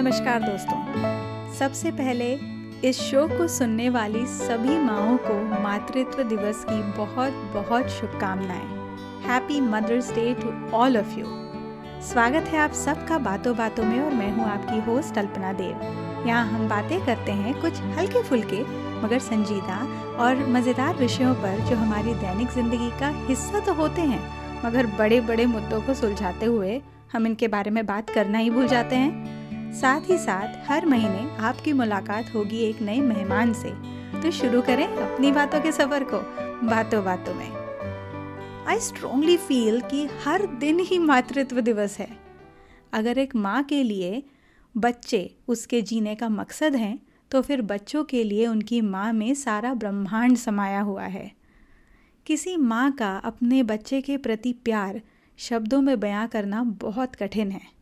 नमस्कार दोस्तों। सबसे पहले इस शो को सुनने वाली सभी माओ को मातृत्व दिवस की बहुत बहुत शुभकामनाएँ। Happy Mother's Day to all of you स्वागत है आप सबका बातों बातों में और मैं हूँ आपकी होस्ट अल्पना देव। यहाँ हम बातें करते हैं कुछ हल्के फुल्के मगर संजीदा और मज़ेदार विषयों पर जो हमारी दैनिक ज़िंदगी का हिस्सा तो होते हैं, मगर बड़े बड़े मुद्दों को सुलझाते हुए हम इनके बारे में बात करना ही भूल जाते हैं। साथ ही साथ हर महीने आपकी मुलाकात होगी एक नए मेहमान से। तो शुरू करें अपनी बातों के सफ़र को, बातों बातों में। आई स्ट्रोंगली फील कि हर दिन ही मातृत्व दिवस है। अगर एक माँ के लिए बच्चे उसके जीने का मकसद हैं तो फिर बच्चों के लिए उनकी माँ में सारा ब्रह्मांड समाया हुआ है। किसी माँ का अपने बच्चे के प्रति प्यार शब्दों में बयां करना बहुत कठिन है।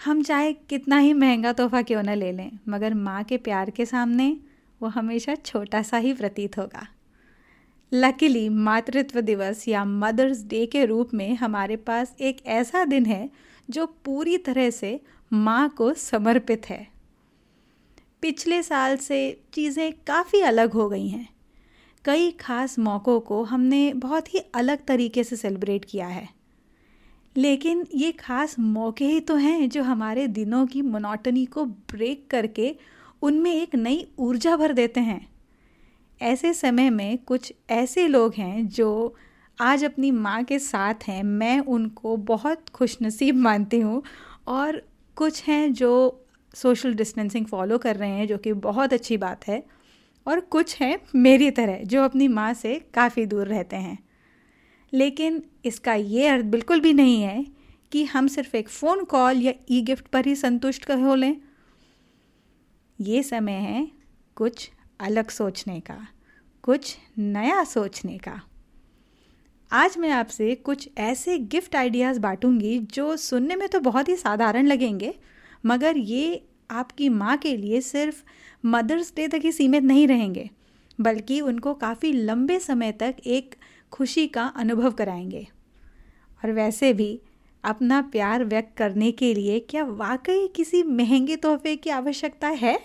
हम चाहे कितना ही महँगा तोहफा क्यों न ले लें, मगर माँ के प्यार के सामने वो हमेशा छोटा सा ही प्रतीत होगा। लकीली मातृत्व दिवस या मदर्स डे के रूप में हमारे पास एक ऐसा दिन है जो पूरी तरह से माँ को समर्पित है। पिछले साल से चीज़ें काफ़ी अलग हो गई हैं। कई खास मौक़ों को हमने बहुत ही अलग तरीके से सेलिब्रेट किया है। लेकिन ये खास मौके ही तो हैं जो हमारे दिनों की मोनोटनी को ब्रेक करके उनमें एक नई ऊर्जा भर देते हैं। ऐसे समय में कुछ ऐसे लोग हैं जो आज अपनी माँ के साथ हैं, मैं उनको बहुत खुशनसीब मानती हूँ और कुछ हैं जो सोशल डिस्टेंसिंग फॉलो कर रहे हैं, जो कि बहुत अच्छी बात है और कुछ हैं मेरी तरह जो अपनी माँ से काफ़ी दूर रहते हैं। लेकिन इसका ये अर्थ बिल्कुल भी नहीं है कि हम सिर्फ़ एक फ़ोन कॉल या ई गिफ्ट पर ही संतुष्ट हो लें ये समय है कुछ अलग सोचने का, कुछ नया सोचने का। आज मैं आपसे कुछ ऐसे गिफ्ट आइडियाज़ बांटूँगी जो सुनने में तो बहुत ही साधारण लगेंगे, मगर ये आपकी माँ के लिए सिर्फ़ मदर्स डे तक ही सीमित नहीं रहेंगे, बल्कि उनको काफ़ी लंबे समय तक एक खुशी का अनुभव कराएँगे। और वैसे भी अपना प्यार व्यक्त करने के लिए क्या वाकई किसी महँगे तोहफे की आवश्यकता है?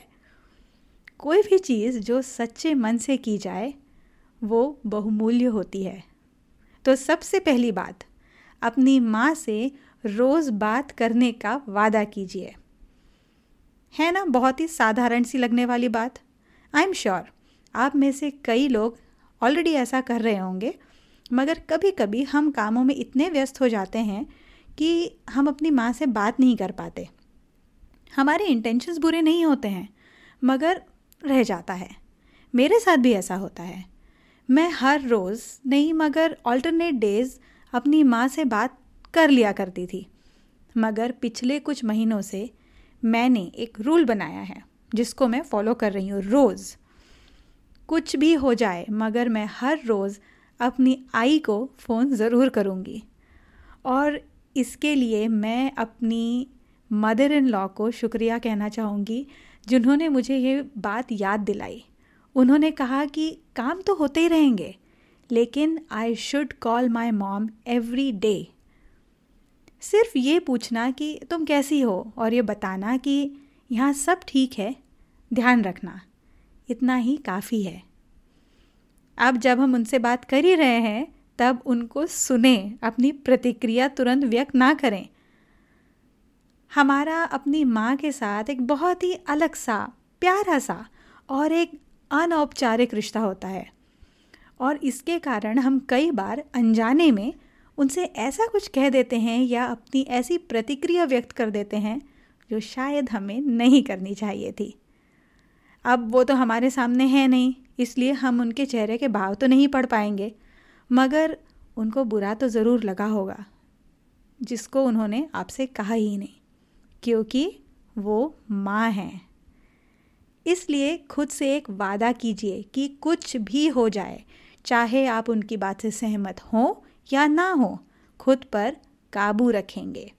कोई भी चीज़ जो सच्चे मन से की जाए, वो बहुमूल्य होती है। तो सबसे पहली बात, अपनी माँ से रोज़ बात करने का वादा कीजिए। है ना, बहुत ही साधारण सी लगने वाली बात। आई एम श्योर आप में से कई लोग ऑलरेडी ऐसा कर रहे होंगे मगर कभी कभी हम कामों में इतने व्यस्त हो जाते हैं कि हम अपनी माँ से बात नहीं कर पाते। हमारे इंटेंशंस बुरे नहीं होते हैं, मगर रह जाता है। मेरे साथ भी ऐसा होता है। मैं हर रोज़ नहीं, मगर ऑल्टरनेट डेज़ अपनी माँ से बात कर लिया करती थी। मगर पिछले कुछ महीनों से मैंने एक रूल बनाया है, जिसको मैं फॉलो कर रही हूँ रोज़। कुछ भी हो जाए, मगर मैं हर रोज़ अपनी आई को फ़ोन ज़रूर करूँगी। और इसके लिए मैं अपनी मदर इन लॉ को शुक्रिया कहना चाहूँगी, जिन्होंने मुझे ये बात याद दिलाई। उन्होंने कहा कि काम तो होते ही रहेंगे, लेकिन I should call my mom every day सिर्फ़ ये पूछना कि तुम कैसी हो, और ये बताना कि यहाँ सब ठीक है, ध्यान रखना, इतना ही काफ़ी है। अब जब हम उनसे बात कर ही रहे हैं, तब उनको सुने, अपनी प्रतिक्रिया तुरंत व्यक्त ना करें। हमारा अपनी माँ के साथ एक बहुत ही अलग सा, प्यारा सा और एक अनौपचारिक रिश्ता होता है। और इसके कारण हम कई बार अनजाने में उनसे ऐसा कुछ कह देते हैं या अपनी ऐसी प्रतिक्रिया व्यक्त कर देते हैं जो शायद हमें नहीं करनी चाहिए थी। अब वो तो हमारे सामने है नहीं। इसलिए हम उनके चेहरे के भाव तो नहीं पढ़ पाएँगे। मगर उनको बुरा तो ज़रूर लगा होगा, जिसको उन्होंने आपसे कहा ही नहीं, क्योंकि वो माँ हैं। इसलिए खुद से एक वादा कीजिए कि कुछ भी हो जाए, चाहे आप उनकी बात से सहमत हों या ना हो, खुद पर काबू रखेंगे।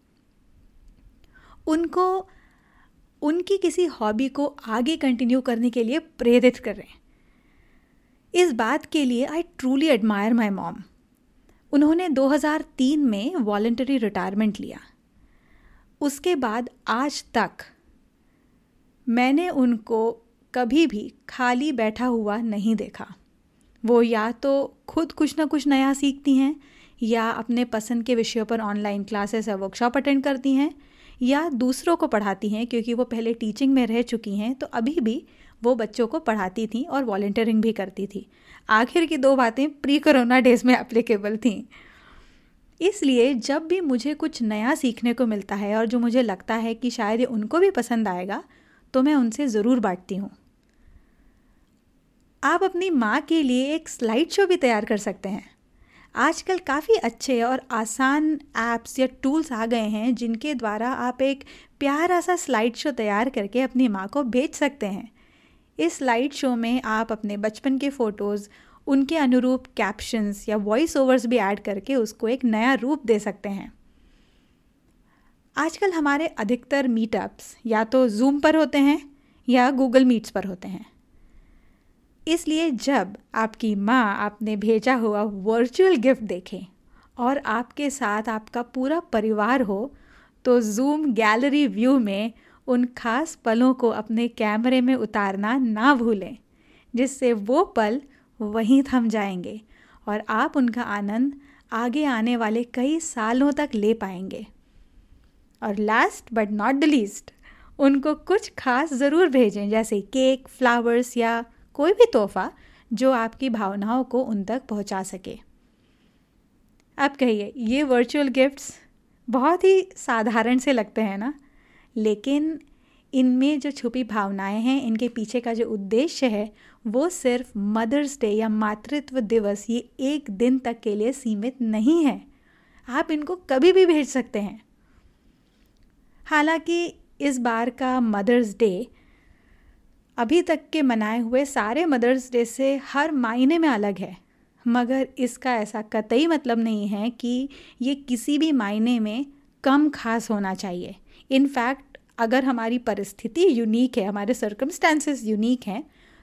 उनको, उनकी किसी हॉबी को आगे कंटिन्यू करने के लिए प्रेरित करें। इस बात के लिए I truly admire my mom उन्होंने 2003 में वॉल्टरी रिटायरमेंट लिया। उसके बाद आज तक मैंने उनको कभी भी खाली बैठा हुआ नहीं देखा। वो या तो खुद कुछ ना कुछ नया सीखती हैं, या अपने पसंद के विषयों पर ऑनलाइन क्लासेस या वर्कशॉप अटेंड करती हैं, या दूसरों को पढ़ाती हैं, क्योंकि वो पहले टीचिंग में रह चुकी हैं तो अभी भी वो बच्चों को पढ़ाती थी और वॉल्टियरिंग भी करती थी। आखिर की दो बातें प्री कोरोना डेज़ में एप्लीकेबल थी। इसलिए जब भी मुझे कुछ नया सीखने को मिलता है और जो मुझे लगता है कि शायद ये उनको भी पसंद आएगा तो मैं उनसे ज़रूर बांटती हूँ। आप अपनी माँ के लिए एक स्लाइड शो भी तैयार कर सकते हैं। आजकल काफ़ी अच्छे और आसान ऐप्स या टूल्स आ गए हैं जिनके द्वारा आप एक प्यारा सा स्लाइड शो तैयार करके अपनी माँ को भेज सकते हैं। इस स्लाइड शो में आप अपने बचपन के फ़ोटोज़, उनके अनुरूप कैप्शंस या वॉइस ओवर्स भी ऐड करके उसको एक नया रूप दे सकते हैं। आजकल हमारे अधिकतर मीटअप्स या तो जूम पर होते हैं या गूगल मीट्स पर होते हैं। इसलिए जब आपकी माँ आपने भेजा हुआ वर्चुअल गिफ्ट देखे और आपके साथ आपका पूरा परिवार हो तो जूम गैलरी व्यू में उन खास पलों को अपने कैमरे में उतारना ना भूलें, जिससे वो पल वहीं थम जाएँगे और आप उनका आनंद आगे आने वाले कई सालों तक ले पाएँगे। और last but not the least उनको कुछ खास ज़रूर भेजें, जैसे केक फ्लावर्स या कोई भी तोहफा जो आपकी भावनाओं को उन तक पहुँचा सके। अब कहिए, ये वर्चुअल गिफ्ट्स बहुत ही साधारण से लगते हैं ना? लेकिन इनमें जो छुपी भावनाएँ हैं, इनके पीछे का जो उद्देश्य है, वो सिर्फ़ मदर्स डे या मातृत्व दिवस ये एक दिन तक के लिए सीमित नहीं है। आप इनको कभी भी भेज सकते हैं। हालाँकि इस बार का मदर्स डे अभी तक के मनाए हुए सारे मदर्स डे से हर मायने में अलग है, मगर इसका ऐसा कतई मतलब नहीं है कि ये किसी भी मायने में कम खास होना चाहिए। इनफैक्ट अगर हमारी परिस्थिति यूनिक है, हमारे सर्कमस्टांसेस यूनिक हैं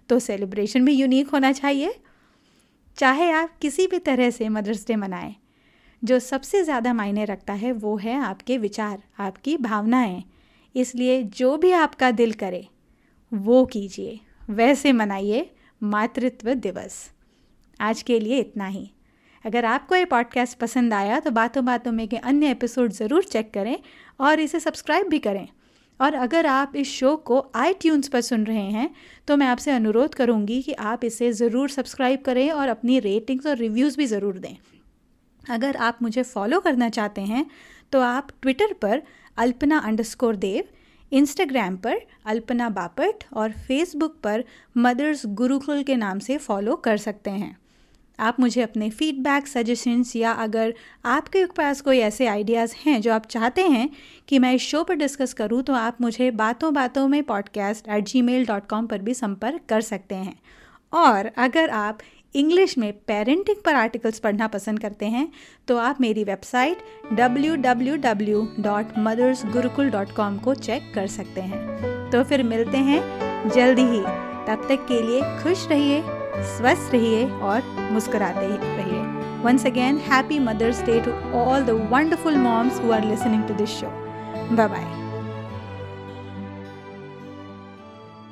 तो सेलिब्रेशन भी यूनिक होना चाहिए। चाहे आप किसी भी तरह से मदर्स डे मनाएँ, जो सबसे ज़्यादा मायने रखता है, वो है आपके विचार, आपकी भावनाएँ। इसलिए जो भी आपका दिल करे, वो कीजिए। वैसे मनाइए मातृत्व दिवस। आज के लिए इतना ही। अगर आपको ये पॉडकास्ट पसंद आया तो बातों बातों में के अन्य एपिसोड ज़रूर चेक करें और इसे सब्सक्राइब भी करें। और अगर आप इस शो को आई ट्यून्स पर सुन रहे हैं तो मैं आपसे अनुरोध करूँगी कि आप इसे ज़रूर सब्सक्राइब करें और अपनी रेटिंग्स और रिव्यूज़ भी ज़रूर दें। अगर आप मुझे फॉलो करना चाहते हैं तो आप ट्विटर पर अल्पना अंडरस्कोर देव इंस्टाग्राम पर अल्पना बापट और फेसबुक पर मदर्स गुरुकुल के नाम से फॉलो कर सकते हैं। आप मुझे अपने फीडबैक सजेशंस या अगर आपके पास कोई ऐसे आइडियाज़ हैं जो आप चाहते हैं कि मैं इस शो पर डिस्कस करूँ तो आप मुझे बातों बातों में podcast at Gmail dot com पर भी संपर्क कर सकते हैं। और अगर आप इंग्लिश में पेरेंटिंग पर आर्टिकल्स पढ़ना पसंद करते हैं तो आप मेरी वेबसाइट www.mothersgurukul.com को चेक कर सकते हैं। तो फिर मिलते हैं जल्दी ही। तब तक के लिए खुश रहिए। स्वस्थ रहिए और मुस्कुराते रहिए. Once again happy Mother's Day to all the wonderful moms who are listening to this show bye bye